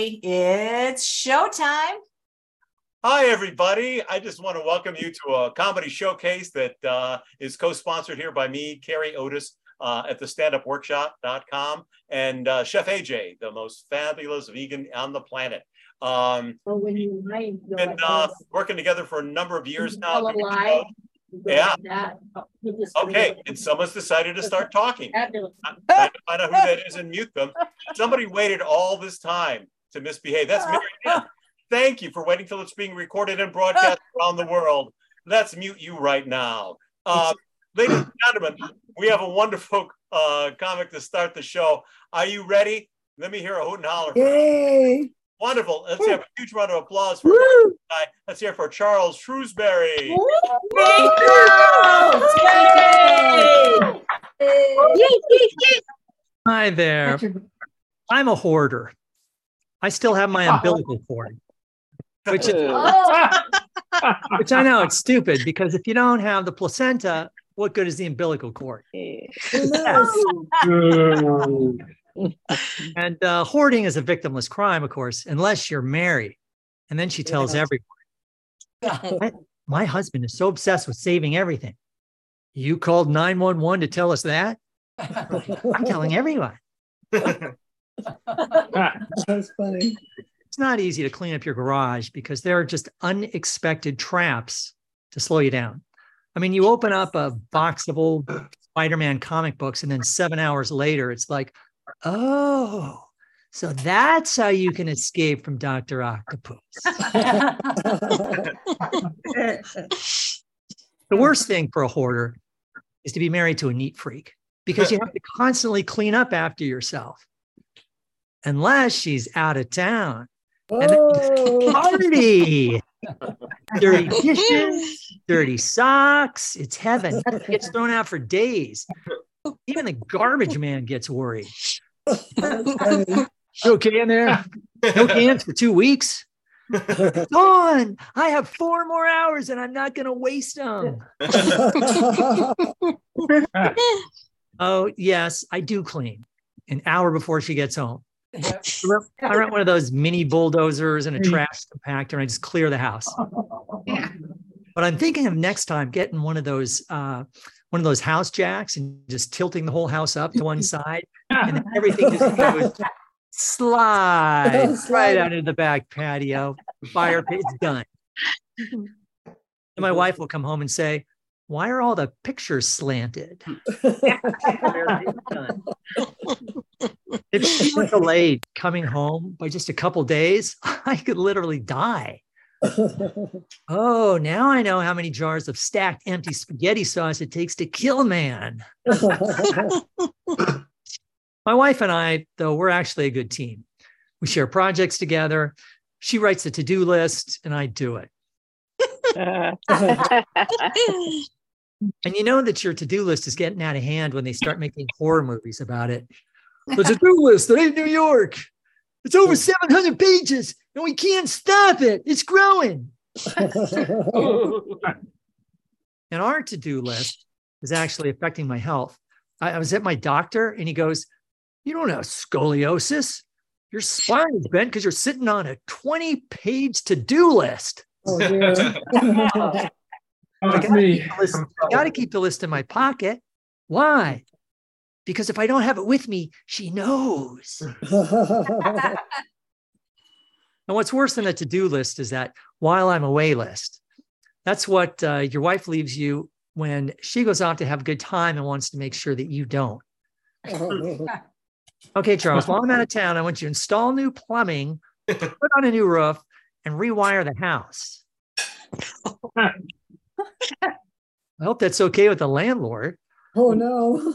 It's showtime. Hi, everybody. I just want to welcome you to a comedy showcase that uh, is co sponsored here by me, Cary Odes, uh, at the standupworkshop.com, and uh, Chef AJ, the most fabulous vegan on the planet. Um, Oh, when you lie, you go been like uh, working together for a number of years now. tell a lie, shows. you go Yeah. like that. You just go Okay, and someone's decided to start talking. that, do it. I'm trying to find out who that is and mute them. Somebody waited all this time to misbehave. That's Mary Thank you for waiting till it's being recorded and broadcast around the world. Let's mute you right now. Uh, ladies and gentlemen, we have a wonderful uh, comic to start the show. Are you ready? Let me hear a hoot and holler. Yay! Wonderful. Let's have a huge round of applause for guy. Let's hear for Charles Shrewsbury. Woo. Thank you. Yay. Yay. Hi there. I'm a hoarder. I still have my umbilical cord, which is, Oh, which I know it's stupid because if you don't have the placenta, what good is the umbilical cord? And uh, hoarding is a victimless crime, of course, unless you're married. And then she tells Yeah. everyone, My husband is so obsessed with saving everything. You called 911 to tell us that? I'm telling everyone. Ah. That's funny. It's not easy to clean up your garage because there are just unexpected traps to slow you down. I mean, you open up a box of old Spider Man comic books, and then seven hours later, it's like, oh, so that's how you can escape from Dr. Octopus. The worst thing for a hoarder is to be married to a neat freak because you have to constantly clean up after yourself, unless she's out of town. And Oh, Party, dirty dishes, dirty socks. It's heaven. It gets thrown out for days. Even the garbage man gets worried. Okay in there? No cans for two weeks. Dawn, I have four more hours and I'm not going to waste them. Oh, yes, I do clean an hour before she gets home. I rent one of those mini bulldozers and a trash compactor and I just clear the house. But I'm thinking of next time getting one of those uh, one of those house jacks and just tilting the whole house up to one side and then everything just goes slide right out into the back patio. Fire pit's done. And my wife will come home and say, Why are all the pictures slanted? Hmm. if she were delayed coming home by just a couple days, I could literally die. Oh, now I know how many jars of stacked empty spaghetti sauce it takes to kill a man. My wife and I, though, we're actually a good team. We share projects together. She writes a to do list, and I do it. And you know that your to do list is getting out of hand when they start making horror movies about it. The to do list in New York. It's over 700 pages, and we can't stop it. It's growing. And our to do list is actually affecting my health. I, I was at my doctor, and he goes, You don't have scoliosis. Your spine is bent because you're sitting on a 20 page to do list. Oh, dear. I got to keep the list in my pocket. Why? Because if I don't have it with me, she knows. And what's worse than a to do list is that while I'm away list. That's what uh, your wife leaves you when she goes out to have a good time and wants to make sure that you don't. Okay, Charles, while I'm out of town, I want you to install new plumbing, put on a new roof, and rewire the house. I hope that's okay with the landlord. oh no.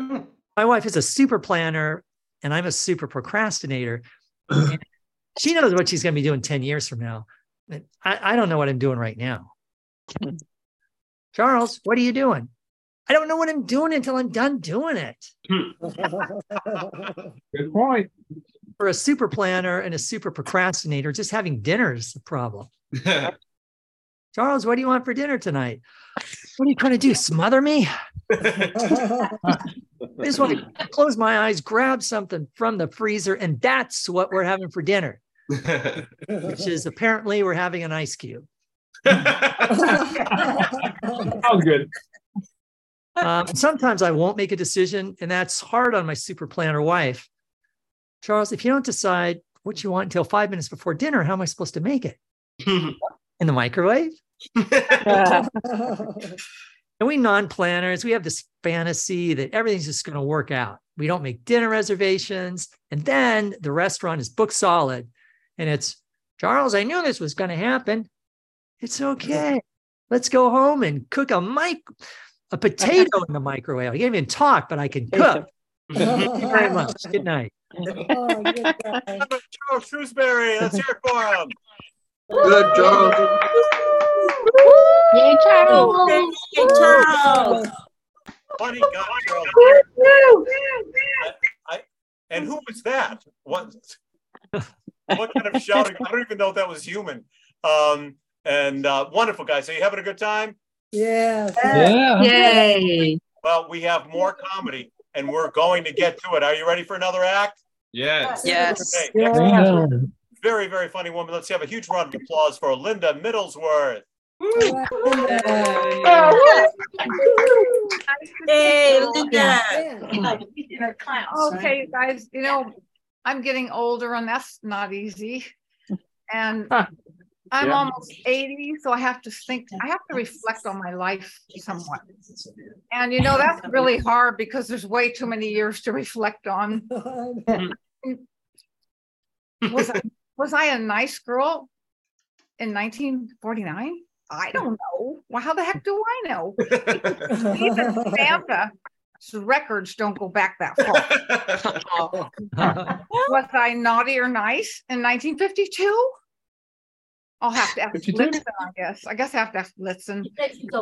Mm. My wife is a super planner and I'm a super procrastinator. She knows what she's going to be doing 10 years from now. I, I don't know what I'm doing right now. Charles, what are you doing? I don't know what I'm doing until I'm done doing it. Good point. For a super planner and a super procrastinator, just having dinner is the problem. Charles, what do you want for dinner tonight? What are you trying to do? Smother me? I just want to close my eyes, grab something from the freezer, and that's what we're having for dinner, which is apparently we're having an ice cube. Sounds good. Um, sometimes I won't make a decision, and that's hard on my super planner wife. Charles, if you don't decide what you want until five minutes before dinner, how am I supposed to make it? In the microwave? And we non planners, we have this fantasy that everything's just going to work out. We don't make dinner reservations. And then the restaurant is booked solid. And it's, Charles, I knew this was going to happen. It's okay. Let's go home and cook a mic a potato in the microwave. I can't even talk, but I can cook. Thank you very much. Good night. Oh, good guy. Charles Shrewsbury, let's hear it for him. Good job. Yay, Charles. Hey, Charles. Funny guy, Charles. I, and who was that? What, what kind of shouting? I don't even know if that was human. Um, and uh, wonderful guys. So you having a good time? Yes. Yeah. Yay. Well, we have more comedy and we're going to get to it. Are you ready for another act? Yes. Yes. Okay, next Yeah. Very, very funny woman. Let's have a huge round of applause for Linda Middlesworth. Hey, Linda. Okay, guys, you know, I'm getting older and that's not easy. And Huh. I'm Yeah. almost 80, so I have to think, I have to reflect on my life somewhat. And you know, that's really hard because there's way too many years to reflect on. Was I, was I a nice girl in 1949? I don't know. Well, how the heck do I know? Even Santa's records don't go back that far. Was I naughty or nice in 1952? I'll have to ask 52? Blitzen, I guess. I guess I have to ask Blitzen.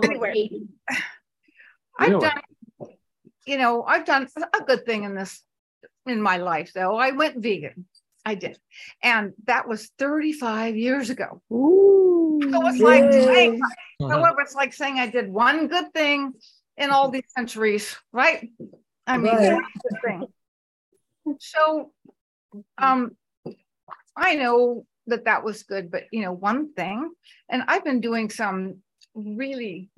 Anyway. I've Really? done, you know, I've done a good thing in this, in my life, though. I went vegan. I did. And that was 35 years ago. So it's like saying, however, it's like saying I did one good thing in all these centuries, right? I mean, Right. one good thing. So, um, I know that that was good, but you know, one thing, and I've been doing some really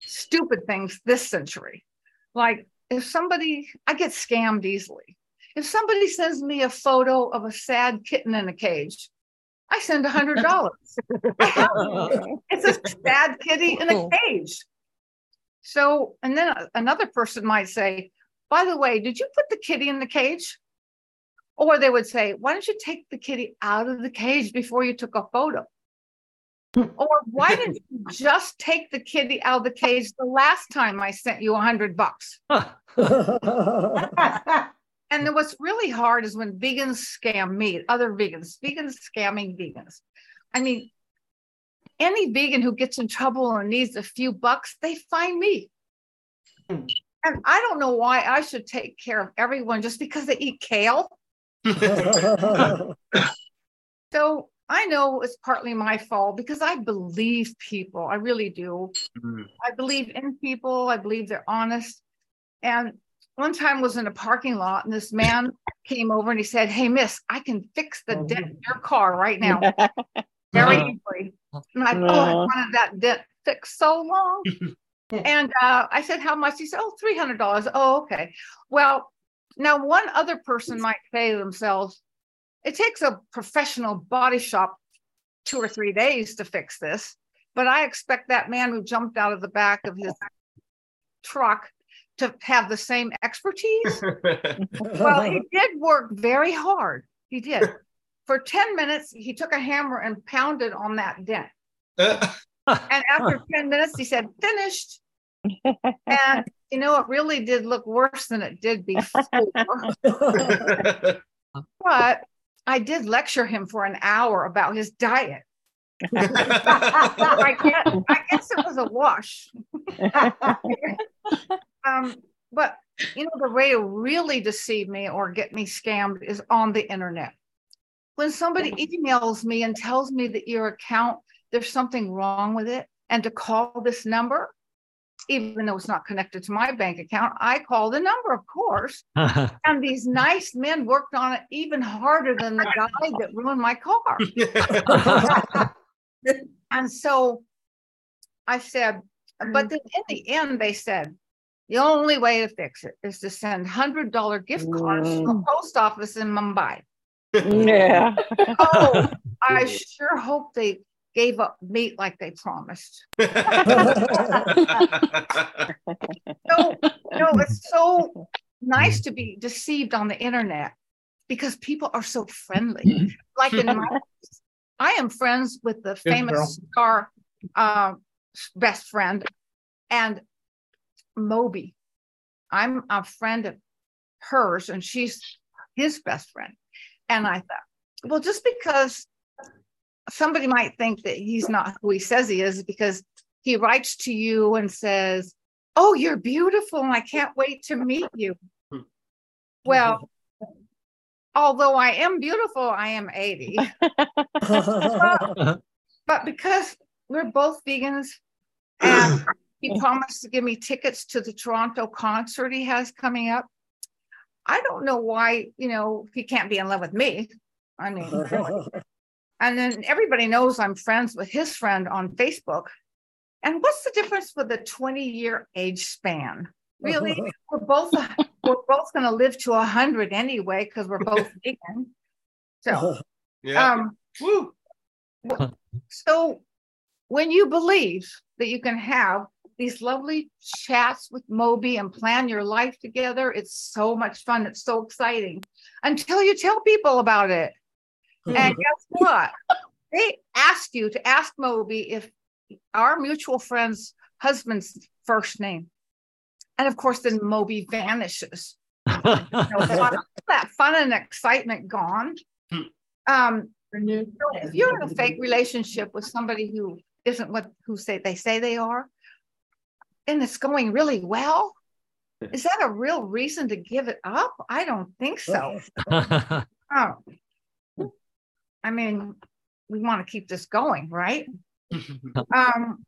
stupid things this century. Like if somebody, I get scammed easily. If somebody sends me a photo of a sad kitten in a cage, I send a hundred dollars. It's a sad kitty in a oh. cage. So, and then another person might say, by the way, did you put the kitty in the cage? Or they would say, why don't you take the kitty out of the cage before you took a photo? Or why didn't you just take the kitty out of the cage the last time I sent you a hundred bucks? And then what's really hard is when vegans scam me, other vegans, vegans scamming vegans. I mean, any vegan who gets in trouble and needs a few bucks, they find me. And I don't know why I should take care of everyone just because they eat kale. So I know it's partly my fault because I believe people. I really do. Mhm. I believe in people. I believe they're honest. And one time was in a parking lot and this man came over and he said, Hey, miss, I can fix the dent in your car right now very Uh-huh. easily. And I, oh, I wanted that dent fixed so long. and uh, I said, How much? He said, Oh, $300. Oh, okay. Well, now one other person might say to themselves, It takes a professional body shop two or three days to fix this. But I expect that man who jumped out of the back of his truck to have the same expertise. Well, he did work very hard. He did. For 10 minutes, he took a hammer and pounded on that dent. And after 10 minutes, he said, finished. And, you know, it really did look worse than it did before. But I did lecture him for an hour about his diet. I, guess, I guess it was a wash. um, but you know, the way to really deceive me or get me scammed is on the internet. When somebody emails me and tells me that your account, there's something wrong with it, and to call this number, even though it's not connected to my bank account. I call the number, of course. And these nice men worked on it even harder than the guy that ruined my car. And so I said, but mm. then in the end, they said, the only way to fix it is to send hundred dollar gift cards to the mm. post office in Mumbai. Yeah. Oh, I sure hope they gave up meat like they promised. No, no, it's so nice to be deceived on the internet because people are so friendly. Like in my, I am friends with the famous star uh, best friend and Moby. I'm a friend of hers and she's his best friend. And I thought, well, just because somebody might think that he's not who he says he is because he writes to you and says, Oh, you're beautiful and I can't wait to meet you. Well, although I am beautiful, I am 80. but because we're both vegans and he promised to give me tickets to the Toronto concert he has coming up. I don't know why, you know, he can't be in love with me. I mean, and then everybody knows I'm friends with his friend on Facebook. And what's the difference with a 20 year age span? Really, we're both we're both going to live to 100 anyway because we're both vegan. So, yeah. um, Woo. so when you believe that you can have these lovely chats with Moby and plan your life together, it's so much fun. It's so exciting until you tell people about it. And guess what? They asked you to ask Moby if our mutual friend's husband's first name. And of course, then Moby vanishes. You know, all that fun and excitement gone. Um, if you're in a fake relationship with somebody who isn't what who say they say they are, and it's going really well, is that a real reason to give it up? I don't think so. Oh. I mean, we want to keep this going, right? um,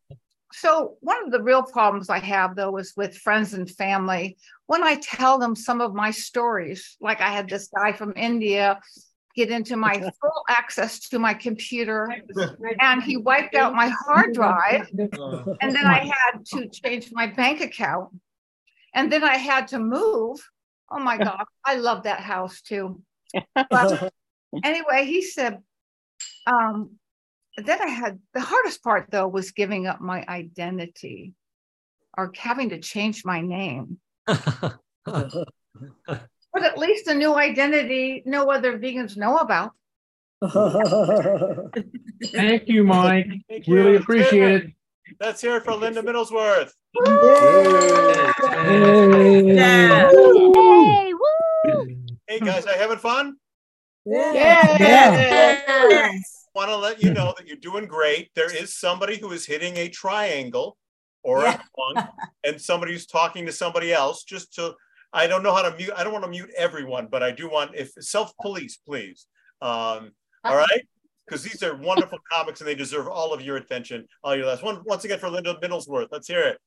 so one of the real problems I have though is with friends and family. When I tell them some of my stories, like I had this guy from India get into my full access to my computer and he wiped out my hard drive and then I had to change my bank account. And then I had to move. Oh my God, I love that house too. But anyway, he said, um, then I had the hardest part though was giving up my identity or having to change my name. But at least a new identity no other vegans know about. Thank you, Mike. Thank you. Really appreciate it. Let's hear it for Linda Middlesworth. Yeah. Yay! Hey guys, are you having fun? Yes. Want to let you know that you're doing great. There is somebody who is hitting a triangle or a one, and somebody who's talking to somebody else. Just to, I don't know how to mute. I don't want to mute everyone, but I do want if self police, please. Um, all right, because these are wonderful comics and they deserve all of your attention. All your last one once again for Linda Middlesworth. Let's hear it.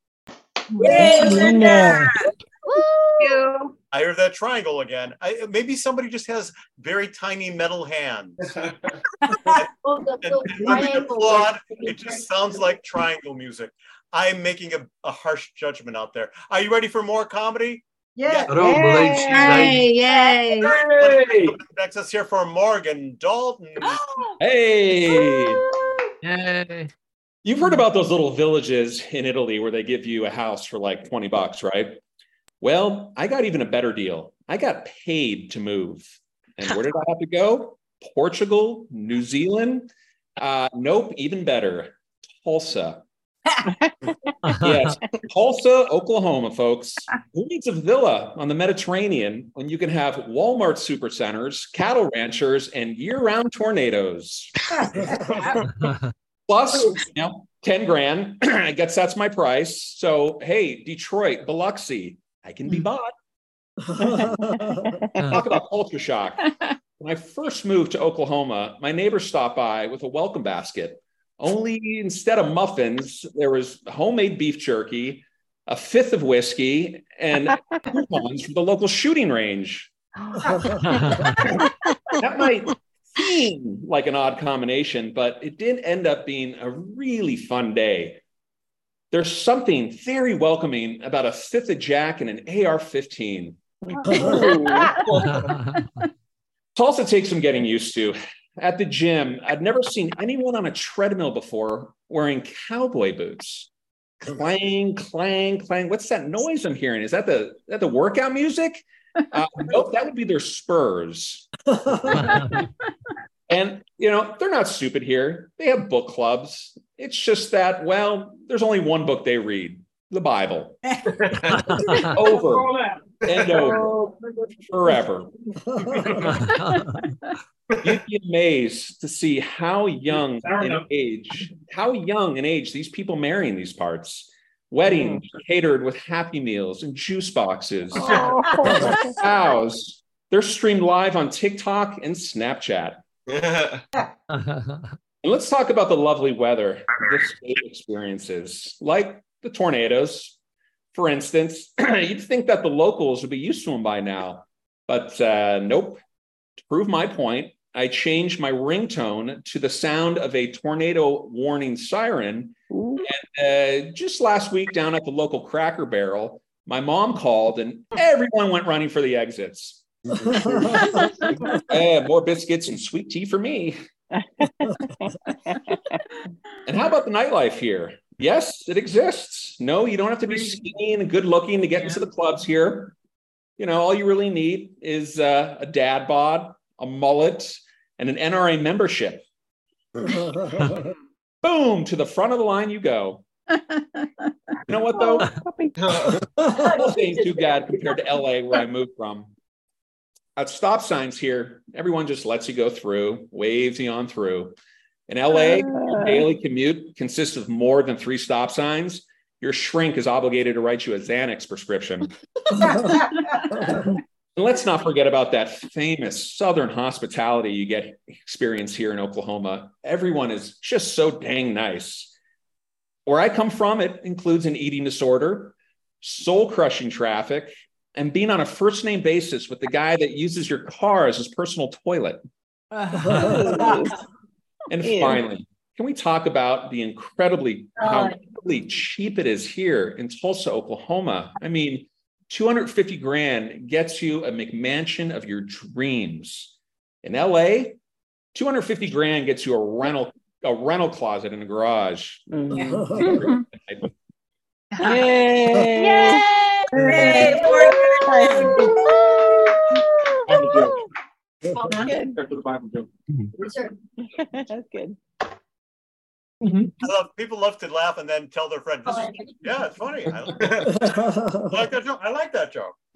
Yay, Linda. You. I hear that triangle again. I, maybe somebody just has very tiny metal hands. and, and when applaud, it just sounds like triangle music. I'm making a, a harsh judgment out there. Are you ready for more comedy? Yeah. I don't believe she's Yay, yay. Hey, Next, let's hear for Morgan Dalton. Hey, Yay. you've heard about those little villages in Italy where they give you a house for like 20 bucks, right? Well, I got even a better deal. I got paid to move. And where did I have to go? Portugal, New Zealand. Uh, nope, even better. Tulsa. Yes, Tulsa, Oklahoma, folks. Who needs a villa on the Mediterranean when you can have Walmart supercenters, cattle ranchers, and year-round tornadoes? Plus, you know, 10 grand. I guess that's my price. So, hey, Detroit, Biloxi, I can be bought. Talk about culture shock. When I first moved to Oklahoma, my neighbor stopped by with a welcome basket. Only instead of muffins, there was homemade beef jerky, a fifth of whiskey, and coupons from the local shooting range. That might seem like an odd combination, but it did end up being a really fun day. There's something very welcoming about a fifth of Jack and an AR 15. Tulsa takes some getting used to. At the gym, I'd never seen anyone on a treadmill before wearing cowboy boots. Clang, clang, clang. What's that noise I'm hearing? Is that the is that the workout music? Uh, nope, that would be their spurs. And you know, they're not stupid here. They have book clubs. It's just that, well, there's only one book they read, the Bible. over and over forever. You'd be amazed to see how young in age, how young in age these people marry in these parts. Weddings mm. catered with happy meals and juice boxes. Oh. Cows. They're streamed live on TikTok and Snapchat. And let's talk about the lovely weather this state experiences, like the tornadoes. For instance, you'd think that the locals would be used to them by now, but uh, nope. To prove my point, I changed my ringtone to the sound of a tornado warning siren. And uh, just last week, down at the local Cracker Barrel, my mom called and everyone went running for the exits. Eh, more biscuits and sweet tea for me. And how about the nightlife here? Yes, it exists. No, you don't have to be skinny and good looking to get into the clubs here. You know, all you really need is uh, a dad bod, a mullet, and an NRA membership. Boom, to the front of the line you go. You know what, though? This ain't too bad compared to LA, where I moved from. At stop signs here, everyone just lets you go through, waves you on through. In LA, uh. your daily commute consists of more than three stop signs. Your shrink is obligated to write you a Xanax prescription. And let's not forget about that famous Southern hospitality you get experience here in Oklahoma. Everyone is just so dang nice. Where I come from, it includes an eating disorder, soul crushing traffic, and being on a first name basis with the guy that uses your car as his personal toilet. And Ew. finally, can we talk about the incredibly how incredibly cheap it is here in Tulsa, Oklahoma? I mean, 250 grand gets you a McMansion of your dreams. In LA, 250 grand gets you a rental a rental closet in a garage. Mm-hmm. Yay. Yay, That's good. Mm-hmm. I love people love to laugh and then tell their friend, this is, oh, yeah, it's funny. I like, that joke. I like that joke.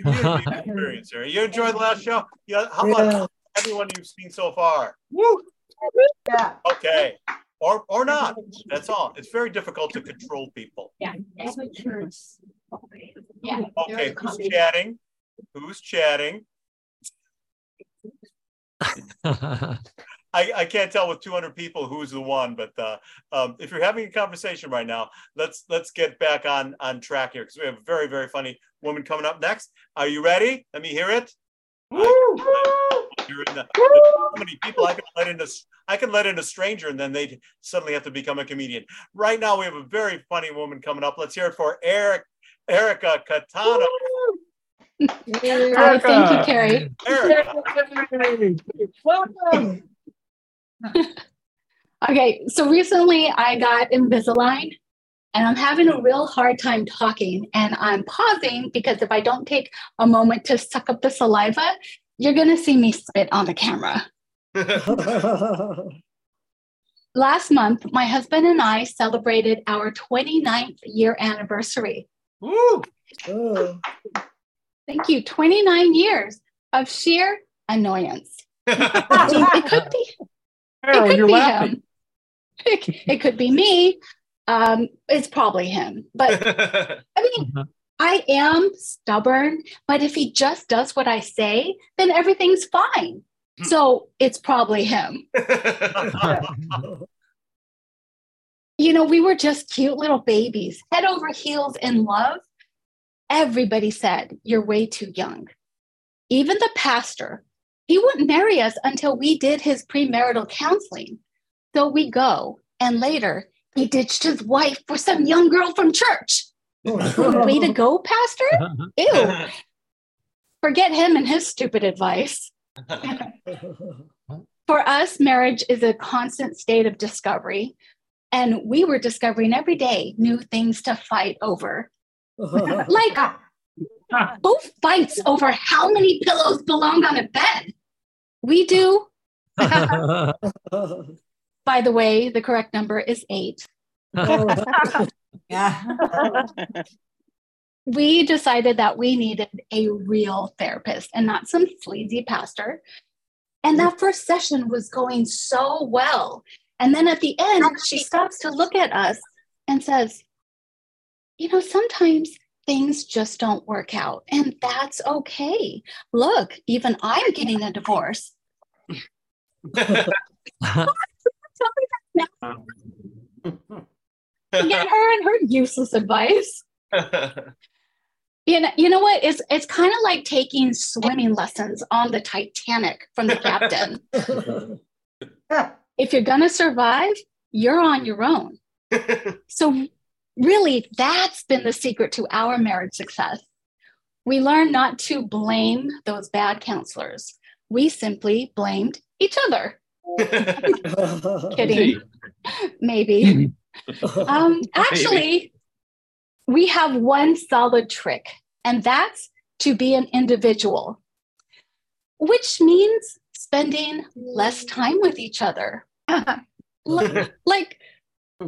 Community experience here. You enjoyed the last show? Yeah. How Yeah. about everyone you've seen so far? Woo. Yeah. Okay. Or or not. That's all. It's very difficult to control people. Yeah, that's what yours. Yeah. Okay, who's chatting? Who's chatting? I, I can't tell with 200 people who's the one, but uh, um, if you're having a conversation right now, let's let's get back on on track here because we have a very very funny woman coming up next. Are you ready? Let me hear it. I- you're in the, so many people I can let in a I can let in a stranger and then they suddenly have to become a comedian. Right now we have a very funny woman coming up. Let's hear it for Eric Erica Catano. Oh, thank you, Cary. Erica. Welcome. Okay, so recently I got Invisalign and I'm having a real hard time talking and I'm pausing because if I don't take a moment to suck up the saliva, you're going to see me spit on the camera. Last month, my husband and I celebrated our 29th year anniversary. Woo! Oh. Thank you. 29 years of sheer annoyance. It could be Carol, it could you're be laughing. him. It, it could be me. Um, it's probably him. But I mean, I am stubborn, but if he just does what I say, then everything's fine. So it's probably him. you know, we were just cute little babies, head over heels in love. Everybody said, You're way too young. Even the pastor, he wouldn't marry us until we did his premarital counseling. So we go, and later he ditched his wife for some young girl from church. Way to go, Pastor. Ew. Forget him and his stupid advice. For us, marriage is a constant state of discovery. And we were discovering every day new things to fight over. Like, who fights over how many pillows belong on a bed? We do. By the way, the correct number is eight. Yeah. we decided that we needed a real therapist and not some sleazy pastor. And that first session was going so well. And then at the end, she stops to look at us and says, You know, sometimes things just don't work out, and that's okay. Look, even I'm getting a divorce. Get her and her useless advice. You know, you know what? It's it's kind of like taking swimming lessons on the Titanic from the captain. if you're gonna survive, you're on your own. so really, that's been the secret to our marriage success. We learned not to blame those bad counselors. We simply blamed each other. Kidding. Maybe. Um, actually, we have one solid trick, and that's to be an individual, which means spending less time with each other. like, like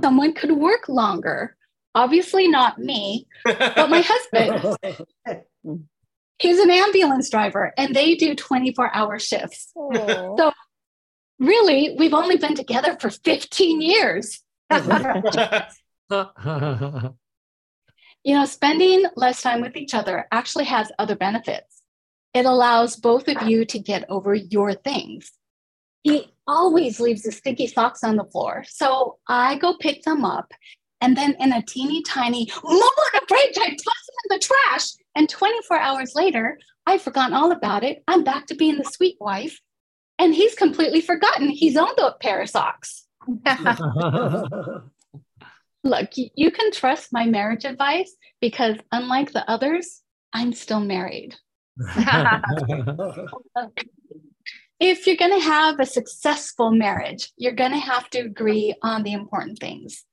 someone could work longer. Obviously, not me, but my husband. He's an ambulance driver, and they do 24 hour shifts. So, really, we've only been together for 15 years. You know, spending less time with each other actually has other benefits. It allows both of you to get over your things. He always leaves the sticky socks on the floor. So I go pick them up. And then in a teeny tiny moment of rage, I toss them in the trash. And 24 hours later, I've forgotten all about it. I'm back to being the sweet wife. And he's completely forgotten he's owned a pair of socks. Look, you can trust my marriage advice because unlike the others, I'm still married. If you're going to have a successful marriage, you're going to have to agree on the important things,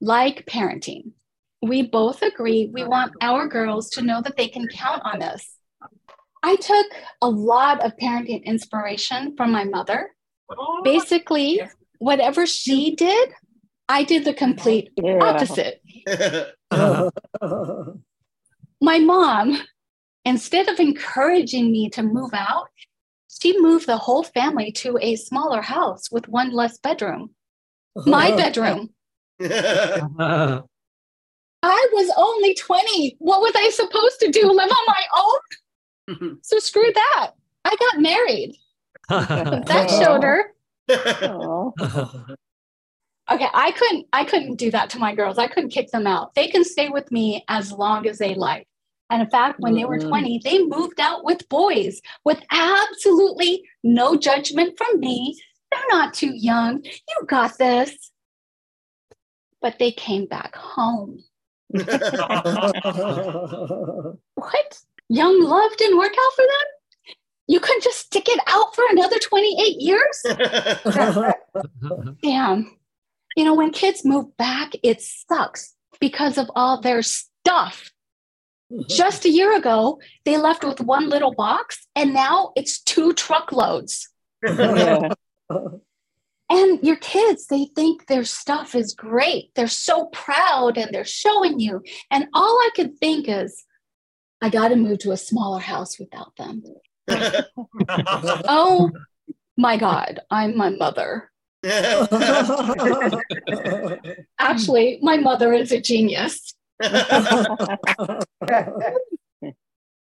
like parenting. We both agree we want our girls to know that they can count on us. I took a lot of parenting inspiration from my mother. Basically, whatever she did, I did the complete opposite. My mom, instead of encouraging me to move out, she moved the whole family to a smaller house with one less bedroom. Uh-huh. My bedroom. I was only 20. What was I supposed to do? Live on my own? So screw that. I got married. That showed her. Okay, I couldn't I couldn't do that to my girls. I couldn't kick them out. They can stay with me as long as they like. And in fact, when they were Mhm. 20, they moved out with boys with absolutely no judgment from me. They're not too young. You got this. But they came back home. What? Young love didn't work out for them? You couldn't just stick it out for another 28 years? Damn. You know, when kids move back, it sucks because of all their stuff. Mm-hmm. Just a year ago, they left with one little box, and now it's two truckloads. And your kids, they think their stuff is great. They're so proud and they're showing you. And all I could think is, I got to move to a smaller house without them. Oh my God, I'm my mother. Actually, my mother is a genius.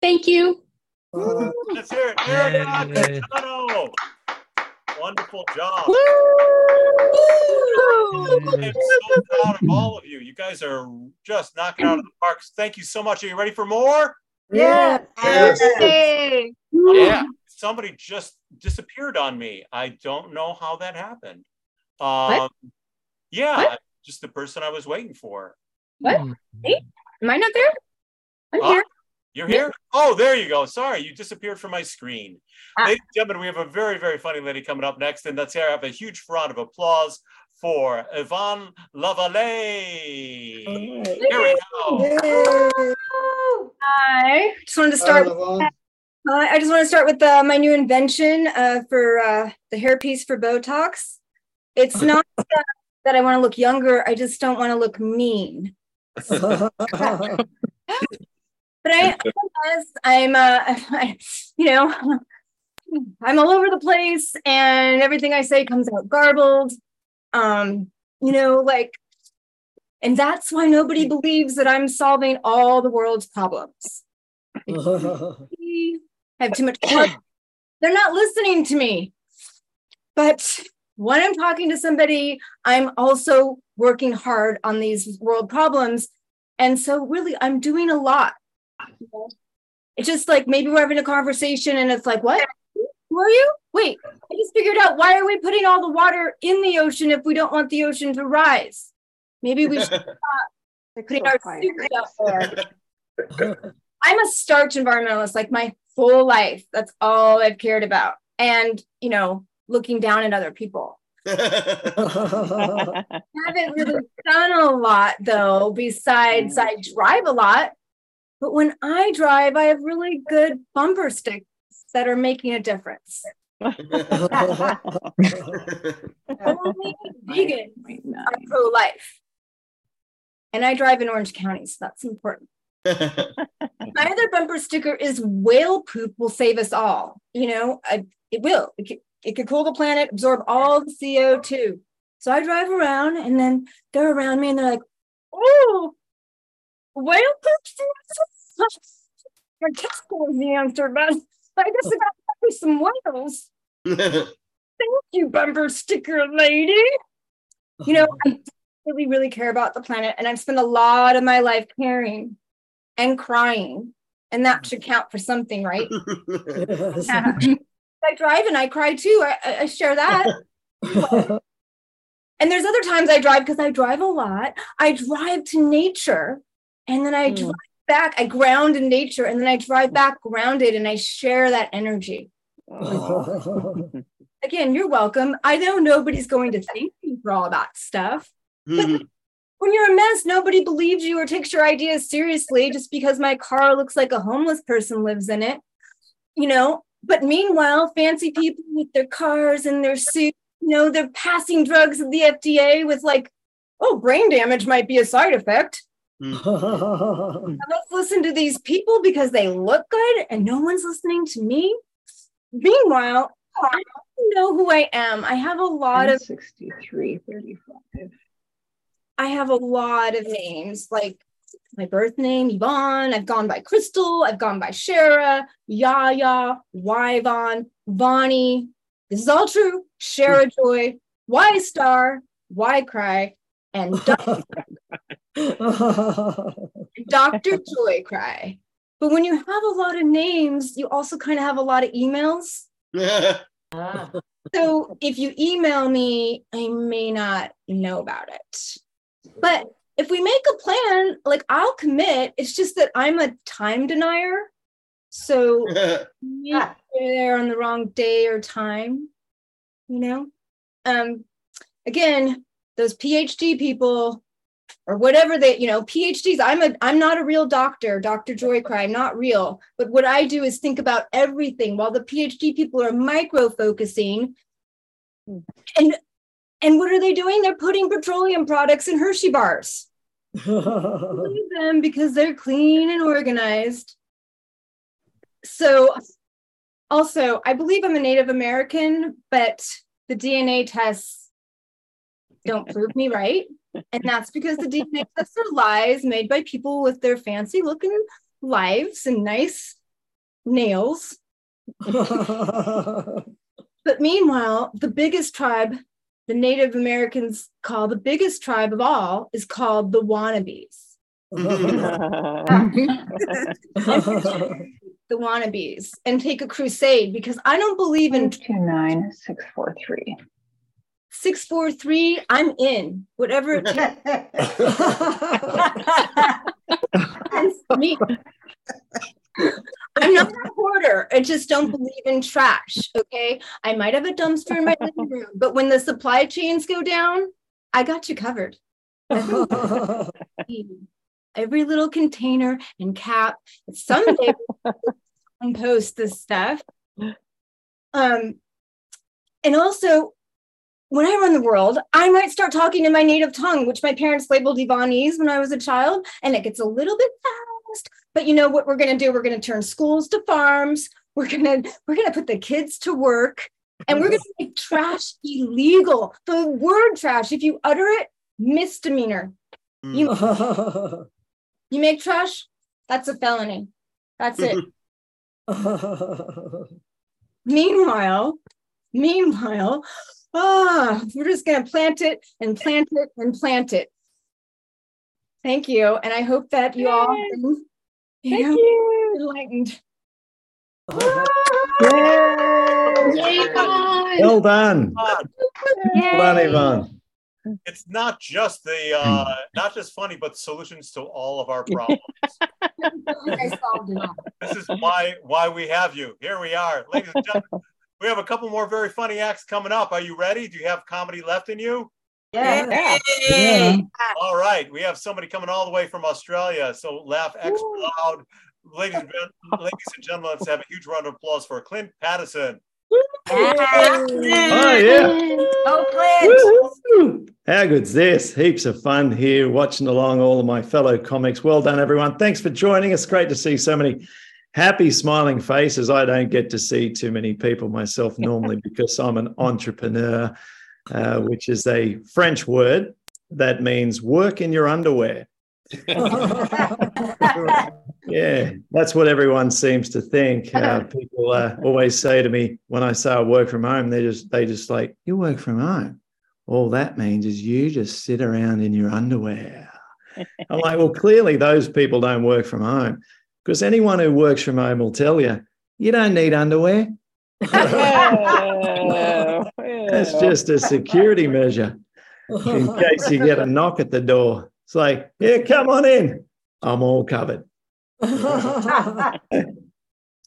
Thank you. Let's hear it. Erica Yay. Castano. Wonderful job. I'm so proud of all of you. You guys are just knocking out of the parks. Thank you so much. Are you ready for more? Yeah. Yes. Yay. Yeah. Somebody just disappeared on me. I don't know how that happened. Um, yeah, What? just the person I was waiting for. What? Hmm. Am I not there? I'm Huh? here. You're here? Oh, there you go. Sorry, you disappeared from my screen. Ah. Ladies and gentlemen, we have a very, very funny lady coming up next, and let's have a huge round of applause for Yvonne Lavallee. Here we go. Hi. Just wanted to start. Uh, I just want to start with uh, my new invention uh, for uh, the hairpiece for Botox. It's not uh, that I want to look younger. I just don't want to look mean. But I, I'm, uh, I, you know, I'm all over the place, and everything I say comes out garbled. Um, you know, like, and that's why nobody believes that I'm solving all the world's problems. I have too much. They're not listening to me. But when I'm talking to somebody, I'm also working hard on these world problems. And so, really, I'm doing a lot. It's just like maybe we're having a conversation and it's like, what? Who are you? Wait, I just figured out why are we putting all the water in the ocean if we don't want the ocean to rise? Maybe we should stop putting our secret out there. I'm a starch environmentalist like my whole life. That's all I've cared about. And, you know, looking down at other people. I haven't really done a lot though, besides mm-hmm. I drive a lot. But when I drive, I have really good bumper sticks that are making a difference. I'm only vegan are pro life. And I drive in Orange County, so that's important. My other bumper sticker is whale poop will save us all. You know, I, it will. It could, it could cool the planet, absorb all the CO2. So I drive around and then they're around me and they're like, oh, whale poop? My test was the answer, but I guess I got to some whales. Thank you, bumper sticker lady. You know, I really, really care about the planet, and I've spent a lot of my life caring and crying, and that should count for something, right? I drive and I cry too. I, I- I share that. and there's other times I drive because I drive a lot. I drive to nature, and then I hmm. drive back. I ground in nature, and then I drive hmm. back grounded, and I share that energy. Oh. Again, you're welcome. I know nobody's going to thank you for all that stuff. But mm-hmm. when you're a mess, nobody believes you or takes your ideas seriously just because my car looks like a homeless person lives in it. You know, but meanwhile, fancy people with their cars and their suits, you know, they're passing drugs at the FDA with like, oh, brain damage might be a side effect. Hmm. Let's listen to these people because they look good and no one's listening to me. Meanwhile, I know who I am. I have a lot of 63, 35. I have a lot of names, like my birth name, Yvonne. I've gone by Crystal. I've gone by Shara, Yaya, Yvonne, Bonnie. This is all true. Shara Joy, Y Star, Y Cry, and Dr. Joy Cry. But when you have a lot of names, you also kind of have a lot of emails. So if you email me, I may not know about it. But if we make a plan, like I'll commit. It's just that I'm a time denier. So meet there on the wrong day or time, you know? Um, again, those PhD people or whatever they, you know, PhDs. I'm a I'm not a real doctor, Dr. Joy Cry. I'm not real. But what I do is think about everything while the PhD people are micro focusing. And and what are they doing? They're putting petroleum products in Hershey bars. Believe them because they're clean and organized. So, also, I believe I'm a Native American, but the DNA tests don't prove me right. And that's because the DNA tests are lies made by people with their fancy looking lives and nice nails. But meanwhile, the biggest tribe, the Native Americans call the biggest tribe of all, is called the wannabes. Mm-hmm. the wannabes and take a crusade because I don't believe in Two nine six four three. 643. I'm in whatever it takes. And for me, I'm not a hoarder. I just don't believe in trash. Okay. I might have a dumpster in my living room, but when the supply chains go down, I got you covered. Every little container and cap. Someday we'll post this stuff. Um, and also, when I run the world, I might start talking in my native tongue, which my parents labeled Ivanese when I was a child, and it gets a little bit. But you know what we're going to do? We're going to turn schools to farms. We're going to we're going to put the kids to work, and we're going to make trash illegal. The word trash, if you utter it, misdemeanor. You you make trash, that's a felony. That's it. meanwhile, meanwhile, ah, we're just gonna plant it and plant it and plant it. Thank you, and I hope that you all have been, you Thank know, you. enlightened. Yay, bye. Well done. Well done, Yvonne. It's not just the uh, not just funny, but solutions to all of our problems. I solved it all. this is why why we have you. Here we are, ladies and gentlemen. We have a couple more very funny acts coming up. Are you ready? Do you have comedy left in you? Yeah. Yeah. All right, we have somebody coming all the way from Australia. So laugh extra loud, ladies and, ladies and gentlemen. Let's have a huge round of applause for Clint Patterson. Oh, yeah. Oh, Woo-hoo. How good's this? Heaps of fun here watching along all of my fellow comics. Well done, everyone. Thanks for joining us. Great to see so many happy, smiling faces. I don't get to see too many people myself normally because I'm an entrepreneur, uh, which is a French word that means work in your underwear. Yeah, that's what everyone seems to think. Uh, people uh, always say to me when I say I work from home, they just they just like you work from home. All that means is you just sit around in your underwear. I'm like, well, clearly those people don't work from home because anyone who works from home will tell you you don't need underwear. That's just a security measure in case you get a knock at the door. It's like, yeah, come on in. I'm all covered.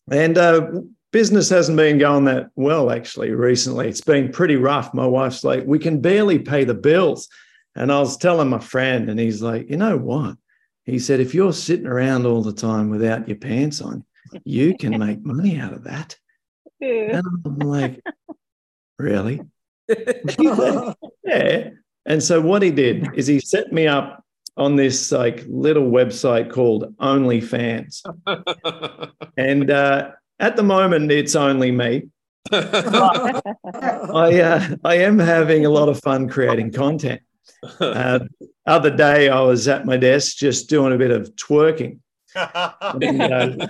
And uh, business hasn't been going that well, actually, recently. It's been pretty rough. My wife's like, we can barely pay the bills. And I was telling my friend, and he's like, you know what? He said, if you're sitting around all the time without your pants on, you can make money out of that. And I'm like, really? yeah. And so what he did is he set me up on this like little website called OnlyFans. and uh, at the moment, it's only me. I uh, I am having a lot of fun creating content. Uh, other day, I was at my desk just doing a bit of twerking. And, uh,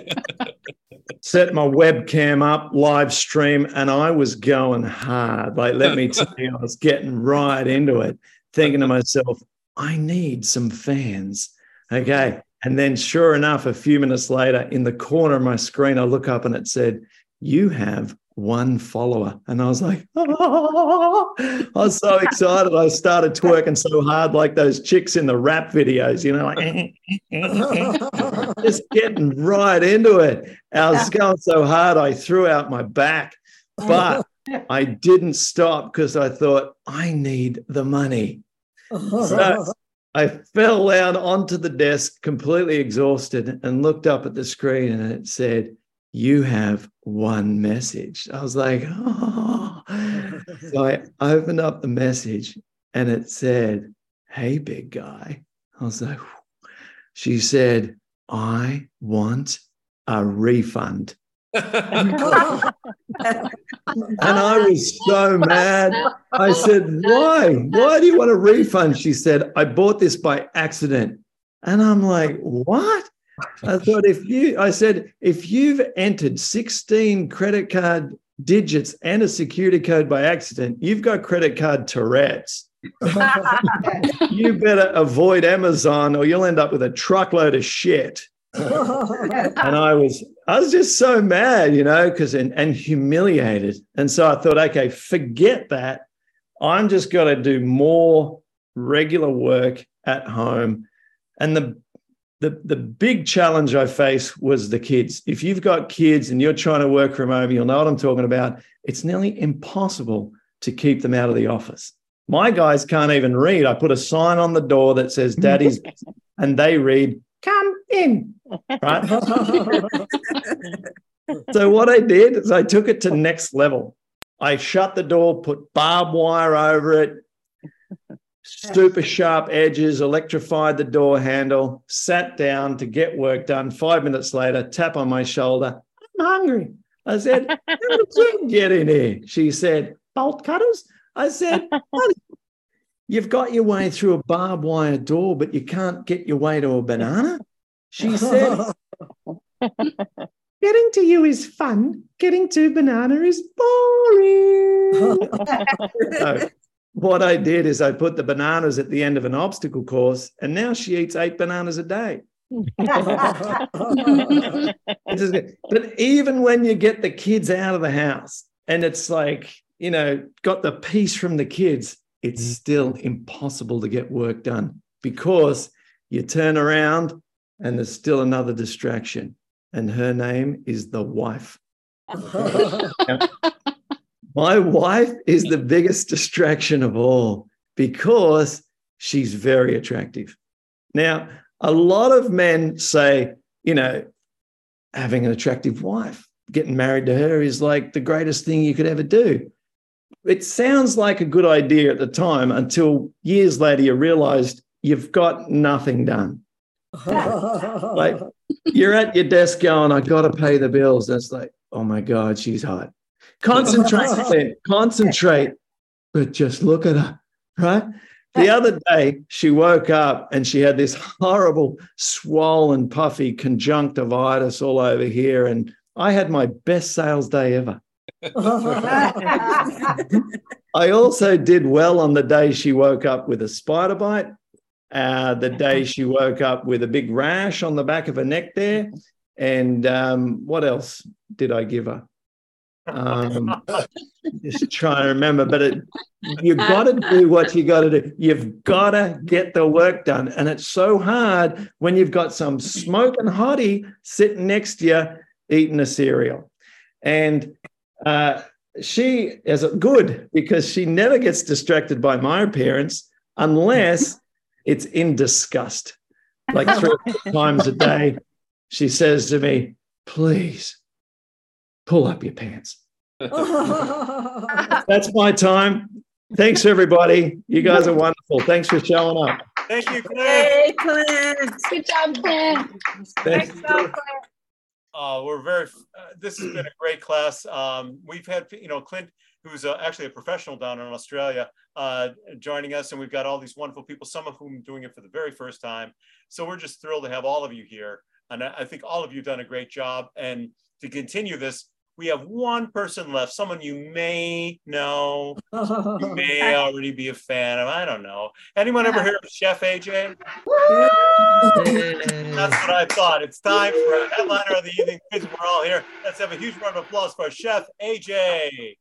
set my webcam up, live stream, and I was going hard. Like, let me tell you, I was getting right into it, thinking to myself, I need some fans. Okay. And then, sure enough, a few minutes later, in the corner of my screen, I look up and it said, You have one follower. And I was like, oh. I was so excited. I started twerking so hard, like those chicks in the rap videos, you know, like just getting right into it. I was going so hard, I threw out my back, but I didn't stop because I thought, I need the money. So I fell down onto the desk, completely exhausted, and looked up at the screen and it said, You have one message. I was like, Oh. So I opened up the message and it said, Hey, big guy. I was like, She said, I want a refund. And I was so mad. I said, Why? Why do you want a refund? She said, I bought this by accident. And I'm like, What? I thought if you, I said, if you've entered 16 credit card digits and a security code by accident, you've got credit card Tourette's. you better avoid Amazon or you'll end up with a truckload of shit. and I was I was just so mad, you know, because and, and humiliated. And so I thought, okay, forget that. I'm just going to do more regular work at home. And the the the big challenge I face was the kids. If you've got kids and you're trying to work from home, you'll know what I'm talking about. It's nearly impossible to keep them out of the office. My guys can't even read. I put a sign on the door that says "Daddy's," and they read "Come in." Right. so what I did is I took it to next level. I shut the door, put barbed wire over it, super sharp edges, electrified the door handle, sat down to get work done. Five minutes later, tap on my shoulder. I'm hungry. I said, How did you get in here? She said, Bolt cutters. I said, You've got your way through a barbed wire door, but you can't get your way to a banana. She said, Getting to you is fun. Getting to banana is boring. So what I did is I put the bananas at the end of an obstacle course, and now she eats eight bananas a day. It's just good. but even when you get the kids out of the house and it's like, you know, got the peace from the kids, it's mm-hmm. still impossible to get work done because you turn around and there's still another distraction. And her name is the wife. My wife is the biggest distraction of all because she's very attractive. Now, a lot of men say, you know, having an attractive wife, getting married to her is like the greatest thing you could ever do. It sounds like a good idea at the time until years later you realized you've got nothing done. like you're at your desk going, I got to pay the bills. That's like, oh my God, she's hot. Concentrate, concentrate, but just look at her, right? The other day, she woke up and she had this horrible, swollen, puffy conjunctivitis all over here. And I had my best sales day ever. I also did well on the day she woke up with a spider bite, uh, the day she woke up with a big rash on the back of her neck there. And um, what else did I give her? Um, just trying to remember, but it, you got to do what you got to do. You've got to get the work done. And it's so hard when you've got some smoking hottie sitting next to you eating a cereal. And uh, she is good because she never gets distracted by my appearance unless it's in disgust. Like three times a day, she says to me, Please pull up your pants. That's my time. Thanks, everybody. You guys are wonderful. Thanks for showing up. Thank you, Clint. Hey, Clint. Good job, Clint. Thanks. Uh, we're very, uh, this has been a great class. Um, we've had, you know, Clint, who's uh, actually a professional down in Australia, uh, joining us, and we've got all these wonderful people, some of whom doing it for the very first time. So we're just thrilled to have all of you here. And I I think all of you have done a great job. And to continue this, we have one person left, someone you may know, you may already be a fan of. I don't know. Anyone ever hear of Chef AJ? That's what I thought. It's time for a headliner of the evening. Kids, we're all here. Let's have a huge round of applause for Chef AJ.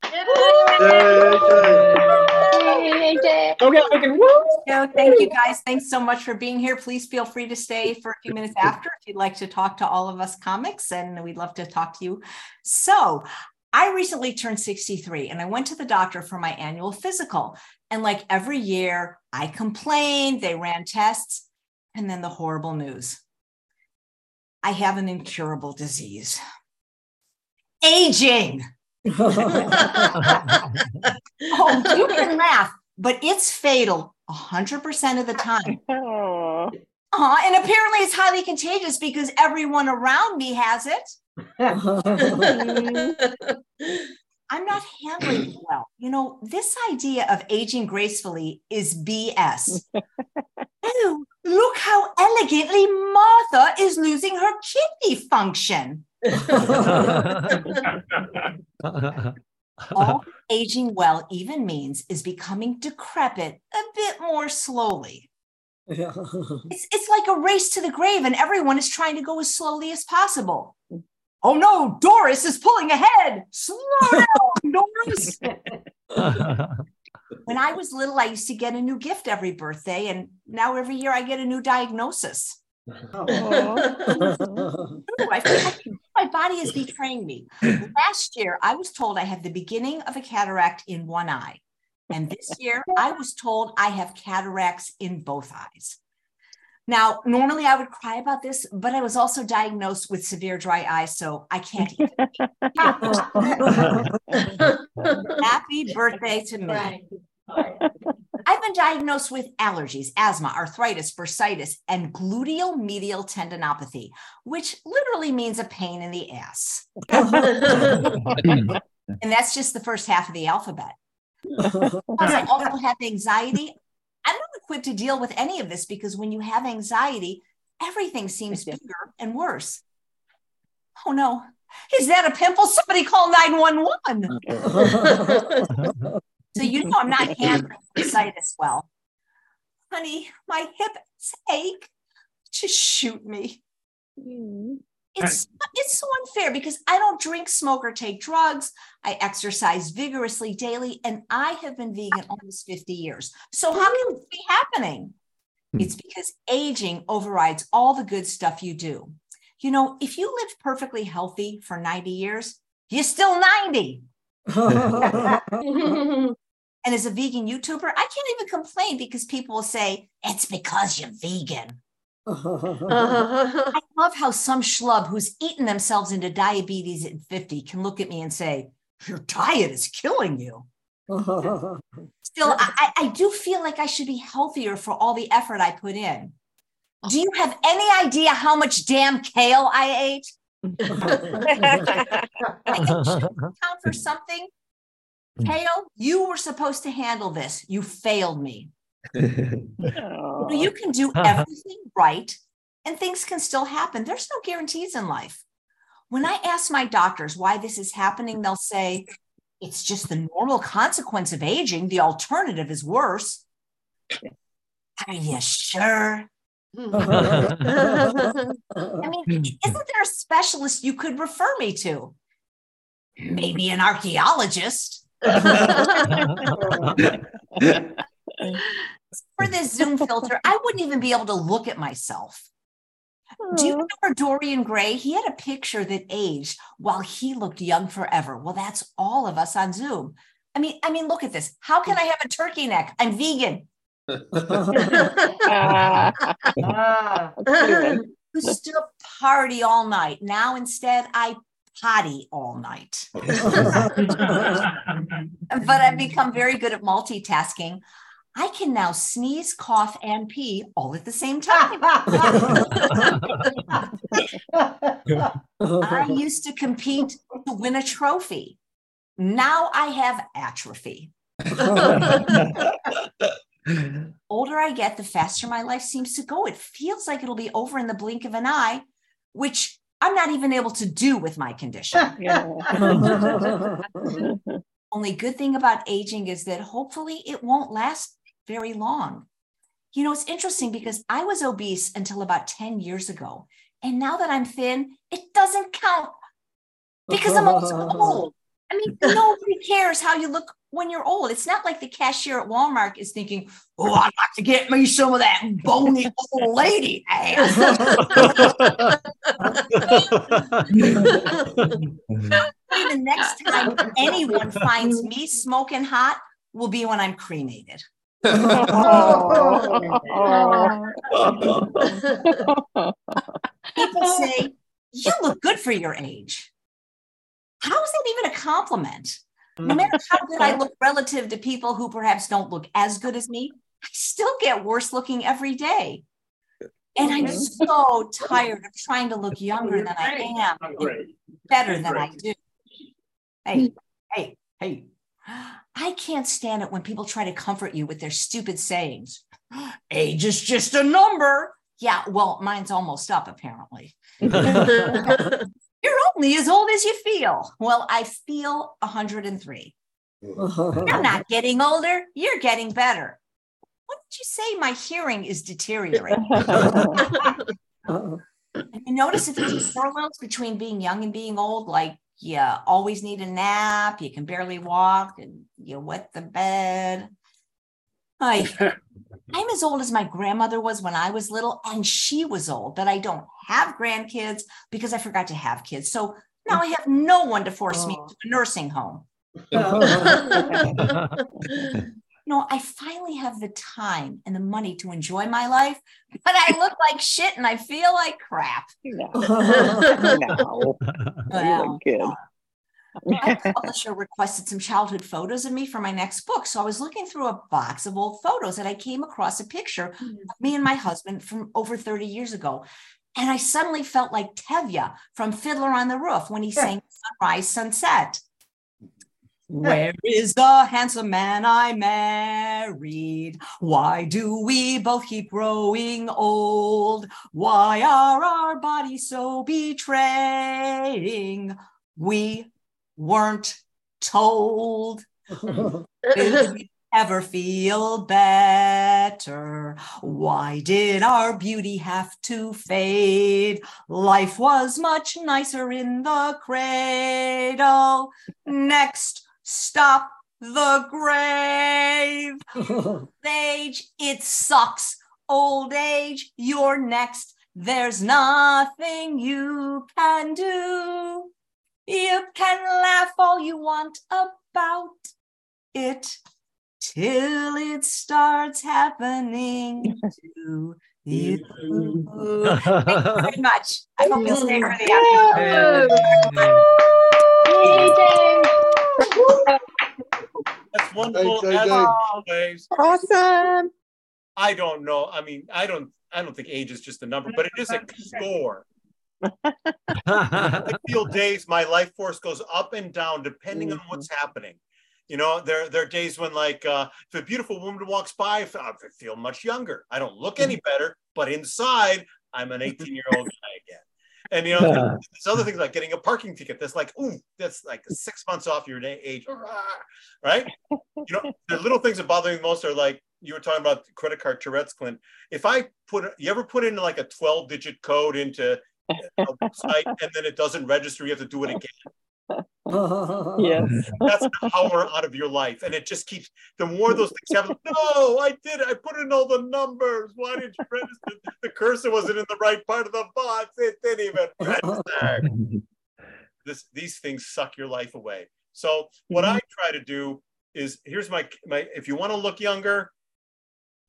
Okay, okay. No, thank you guys. Thanks so much for being here. Please feel free to stay for a few minutes after if you'd like to talk to all of us comics, and we'd love to talk to you. So, I recently turned 63 and I went to the doctor for my annual physical. And like every year, I complained, they ran tests, and then the horrible news I have an incurable disease aging. oh, you can laugh, but it's fatal 100% of the time. Uh, and apparently it's highly contagious because everyone around me has it. I'm not handling it well. You know, this idea of aging gracefully is BS. oh, look how elegantly Martha is losing her kidney function. All aging well even means is becoming decrepit a bit more slowly. It's, it's like a race to the grave, and everyone is trying to go as slowly as possible. Oh no, Doris is pulling ahead. Slow down, Doris. when I was little, I used to get a new gift every birthday, and now every year I get a new diagnosis. Ooh, I feel like my body is betraying me. Last year, I was told I had the beginning of a cataract in one eye. And this year, I was told I have cataracts in both eyes. Now, normally I would cry about this, but I was also diagnosed with severe dry eye, so I can't. even- Happy birthday to me. I've been diagnosed with allergies, asthma, arthritis, bursitis, and gluteal medial tendinopathy, which literally means a pain in the ass. and that's just the first half of the alphabet. Plus, I also have anxiety. I'm not equipped to deal with any of this because when you have anxiety, everything seems bigger and worse. Oh no, is that a pimple? Somebody call 911. So you know I'm not handling bursitis well. Honey, my hips ache. Just shoot me. Mm-hmm. It's it's so unfair because I don't drink, smoke, or take drugs. I exercise vigorously daily, and I have been vegan almost 50 years. So how can this be happening? Hmm. It's because aging overrides all the good stuff you do. You know, if you lived perfectly healthy for 90 years, you're still 90. And as a vegan YouTuber, I can't even complain because people will say, it's because you're vegan. I love how some schlub who's eaten themselves into diabetes at 50 can look at me and say, Your diet is killing you. Still, I, I I do feel like I should be healthier for all the effort I put in. Do you have any idea how much damn kale I ate? I count for something. Kale, you were supposed to handle this. You failed me. You can do everything right and things can still happen. There's no guarantees in life. When I ask my doctors why this is happening, they'll say, it's just the normal consequence of aging. The alternative is worse. Are you sure? I mean, isn't there a specialist you could refer me to? Maybe an archaeologist. For this Zoom filter, I wouldn't even be able to look at myself. Do you remember Dorian Gray? He had a picture that aged while he looked young forever. Well, that's all of us on Zoom. I mean, I mean, look at this. How can I have a turkey neck? I'm vegan. Used to party all night. Now instead, I potty all night. but I've become very good at multitasking. I can now sneeze, cough, and pee all at the same time. I used to compete to win a trophy. Now I have atrophy. Older I get, the faster my life seems to go. It feels like it'll be over in the blink of an eye, which I'm not even able to do with my condition. Only good thing about aging is that hopefully it won't last very long. You know, it's interesting because I was obese until about 10 years ago. And now that I'm thin, it doesn't count because I'm also old. I mean, nobody cares how you look when you're old. It's not like the cashier at Walmart is thinking, oh, I'd like to get me some of that bony old lady ass. the next time anyone finds me smoking hot will be when I'm cremated. People say, you look good for your age. How is that even a compliment? No matter how good I look relative to people who perhaps don't look as good as me, I still get worse looking every day. And I'm so tired of trying to look younger than I am, better than I do. Hey, hey, hey. I can't stand it when people try to comfort you with their stupid sayings. Age is just a number. Yeah, well, mine's almost up, apparently. You're only as old as you feel. Well, I feel 103. You're not getting older, you're getting better. What did you say? My hearing is deteriorating. You notice if there's parallels between being young and being old, like you always need a nap, you can barely walk, and you wet the bed. I, I'm as old as my grandmother was when I was little, and she was old, but I don't have grandkids because I forgot to have kids. So now I have no one to force me oh. to a nursing home. Oh. No, I finally have the time and the money to enjoy my life, but I look like shit and I feel like crap. No. Well, good. Uh, my publisher requested some childhood photos of me for my next book. So I was looking through a box of old photos and I came across a picture of me and my husband from over 30 years ago. And I suddenly felt like Tevye from Fiddler on the Roof when he sang Sunrise, Sunset. Where is the handsome man I married? Why do we both keep growing old? Why are our bodies so betraying? We weren't told. Did we ever feel better? Why did our beauty have to fade? Life was much nicer in the cradle. Next stop the grave. age, it sucks. Old age, you're next. There's nothing you can do. You can laugh all you want about it till it starts happening to you. Thank you very much. I hope you'll stay for the That's wonderful Thanks, as always. Awesome. I don't know. I mean, I don't. I don't think age is just a number, but it is a score. I feel days my life force goes up and down depending on what's happening. You know, there there are days when like uh, if a beautiful woman walks by, I feel, I feel much younger. I don't look any better, but inside I'm an 18 year old guy again. And you know, there's other things like getting a parking ticket. That's like, ooh, that's like six months off your da- age, right? You know, the little things that bother me most are like you were talking about credit card Tourette's, Clint. If I put, you ever put in like a 12 digit code into a website and then it doesn't register, you have to do it again. Yes. That's an hour out of your life. And it just keeps, the more those things happen, no, I did it. I put in all the numbers. Why did you register? The cursor wasn't in the right part of the box. It didn't even register. This, these things suck your life away. So what I try to do is here's my, my if you want to look younger,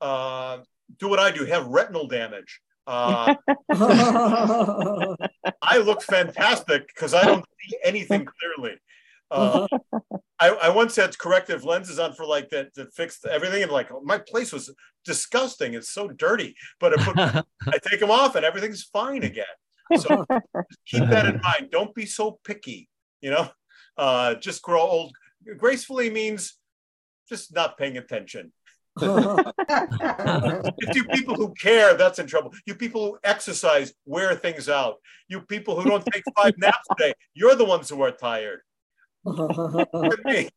uh, do what I do, have retinal damage. Uh, I look fantastic because I don't see anything clearly. Uh, I, I once had corrective lenses on for like that that fixed everything, and like my place was disgusting. It's so dirty, but I, put, I take them off and everything's fine again. So keep that in mind. Don't be so picky. You know, uh, just grow old gracefully means just not paying attention. If you people who care, that's in trouble. You people who exercise, wear things out. You people who don't take five naps a day, you're the ones who are tired. Me.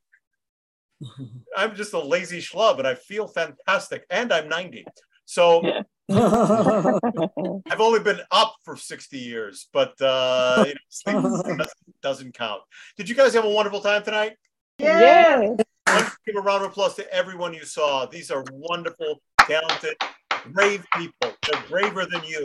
I'm just a lazy schlub and I feel fantastic. And I'm 90. So I've only been up for 60 years, but uh, you know, sleep doesn't, doesn't count. Did you guys have a wonderful time tonight? Yes. Let's give a round of applause to everyone you saw. These are wonderful, talented, brave people. They're braver than you.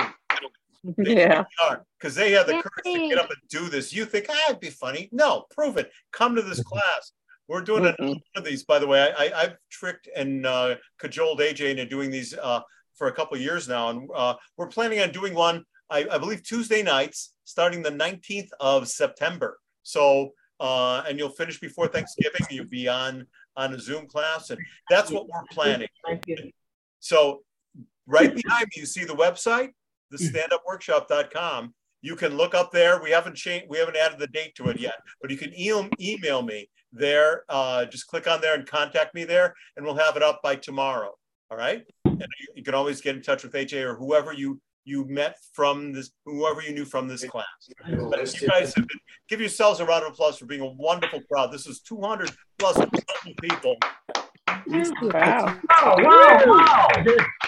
They Yeah. are because they have the courage to get up and do this. You think ah, it'd be funny? No, prove it. Come to this class. We're doing another one of these, by the way. I, I, I've tricked and uh, cajoled AJ into doing these uh, for a couple of years now, and uh, we're planning on doing one. I, I believe Tuesday nights, starting the 19th of September. So, uh, and you'll finish before Thanksgiving. You'll be on on a Zoom class, and that's what we're planning. So, right behind me, you see the website, the standupworkshop.com. You can look up there. We haven't changed, we haven't added the date to it yet, but you can e- email me there. Uh, just click on there and contact me there, and we'll have it up by tomorrow. All right. And you, you can always get in touch with AJ or whoever you you met from this, whoever you knew from this class. But you guys have been, give yourselves a round of applause for being a wonderful crowd. This is 200 plus people. Wow. Oh, wow, wow.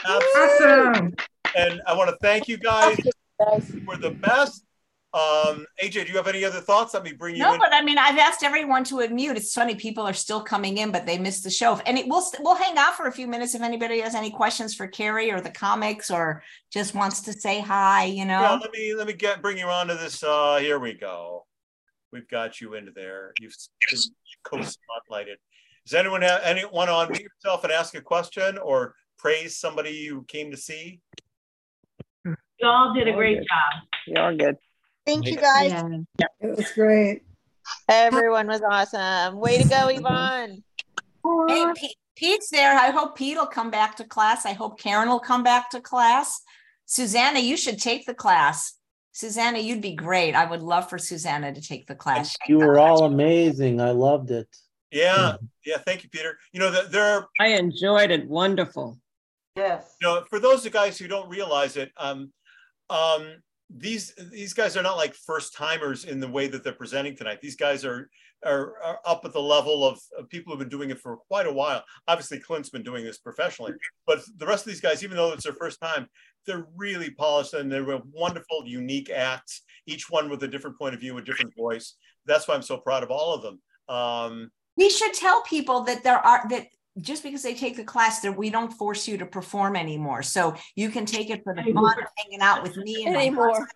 Absolutely. And I want to thank you guys. You were the best. Um, AJ, do you have any other thoughts? Let me bring you No, in. but I mean, I've asked everyone to unmute. It's funny, people are still coming in, but they missed the show. And it, we'll we'll hang out for a few minutes if anybody has any questions for Cary or the comics or just wants to say hi. You know. Yeah, let me let me get bring you on to this. Uh, here we go. We've got you into there. You've been co-spotlighted. Does anyone have anyone on mute yourself and ask a question or praise somebody you came to see? You all did a great job. You're good. Thank you guys. Yeah. It was great. Everyone was awesome. Way to go, Yvonne. Hey, Pete, Pete's there. I hope Pete will come back to class. I hope Karen will come back to class. Susanna, you should take the class. Susanna, you'd be great. I would love for Susanna to take the class. You were all amazing. I loved it. Yeah, yeah. Thank you, Peter. You know that there are I enjoyed it. Wonderful. Yes. you know, for those of guys who don't realize it, um, um, these these guys are not like first timers in the way that they're presenting tonight. These guys are are, are up at the level of, of people who've been doing it for quite a while. Obviously, Clint's been doing this professionally, but the rest of these guys, even though it's their first time, they're really polished and they're wonderful, unique acts. Each one with a different point of view, a different voice. That's why I'm so proud of all of them. Um, We should tell people that there are that just because they take the class that we don't force you to perform anymore. So you can take it for the fun of hanging out with me and my Anymore.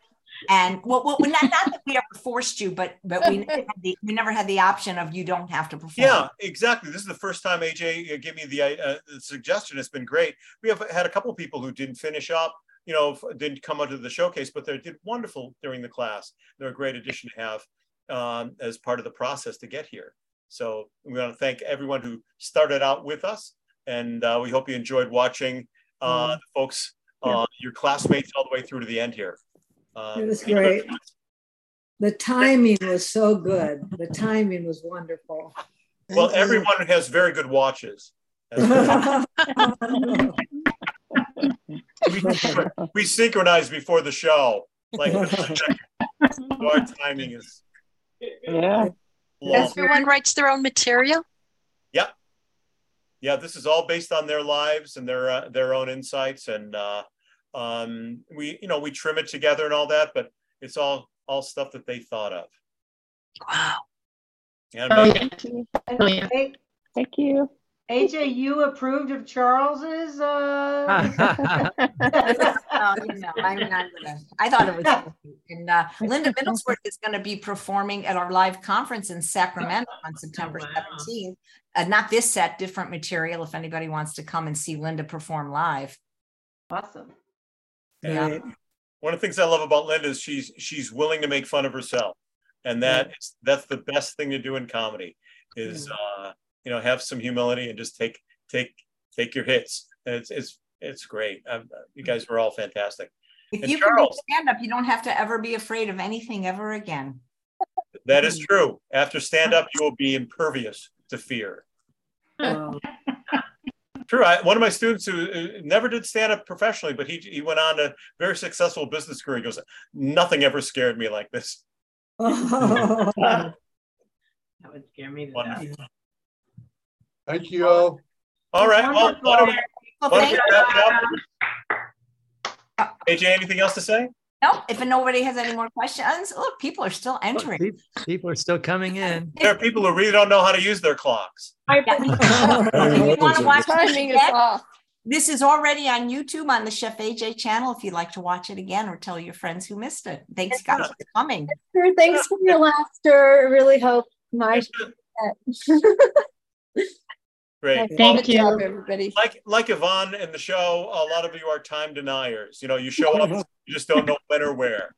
And well, well not, not that we ever forced you, but but we never, had the, we never had the option of you don't have to perform. Yeah, exactly. This is the first time AJ gave me the, uh, the suggestion. It's been great. We have had a couple people who didn't finish up, you know, didn't come onto the showcase, but they did wonderful during the class. They're a great addition to have um, as part of the process to get here. So we want to thank everyone who started out with us, and uh, we hope you enjoyed watching uh, the folks, uh, your classmates, all the way through to the end here. Um, It was great. The timing was so good. The timing was wonderful. Well, you. everyone has very good watches. we, we synchronize before the show. Like our timing is Yeah. Long. Everyone writes their own material. Yeah, yeah. This is all based on their lives and their uh, their own insights, and uh, um, we you know we trim it together and all that, but it's all all stuff that they thought of. Wow. Yeah, Oh, maybe- yeah. Hey, Thank you. AJ, you approved of Charles's, uh? Oh, you know, I'm not gonna, I thought it was, cute. and uh, Linda Middlesworth is going to be performing at our live conference in Sacramento on September 17th. Uh, not this set, different material. If anybody wants to come and see Linda perform live. Awesome. Yeah. One of the things I love about Linda is she's she's willing to make fun of herself, and that is that's the best thing to do in comedy is uh, you know have some humility and just take take take your hits. And it's it's it's great. Um, you guys were all fantastic. If And you can do stand up, you don't have to ever be afraid of anything ever again. that is true. After stand up, you will be impervious to fear. True. I, one of my students who uh, never did stand up professionally, but he he went on a very successful business career. He goes, nothing ever scared me like this. That would scare me to Wonderful. Thank you all. All right. Well, why don't we, why don't we wrap it up? Uh, AJ, anything else to say? No, if nobody has any more questions, look, people are still entering. Pe- People are still coming in. There are people who really don't know how to use their clocks. If you want to watch Timing this is again, off. this is already on YouTube on the Chef AJ channel. If you'd like to watch it again or tell your friends who missed it. Thanks, guys, for coming. Sure, Thanks for your laughter. It really helped my. Great. Thank you, everybody. Like like Yvonne in the show, a lot of you are time deniers. You know, you show up, you just don't know when or where.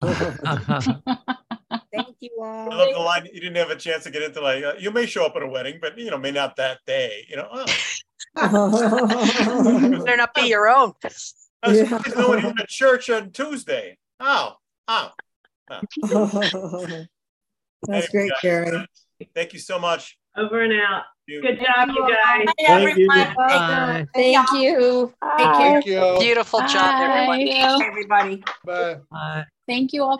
Thank you all. I love the line. You didn't have a chance to get into like uh, you may show up at a wedding, but you know, may not that day. You know, oh. Better not be your own. I was surprised no one even at church on Tuesday. Oh, oh. oh. That's great, guys, Cary. Thank you so much. Over and out. Good job, you guys. Bye, Thank you. Bye. Thank you. Take care. Thank you. Beautiful job, everyone. Bye. Everybody. Bye. Bye. Thank you all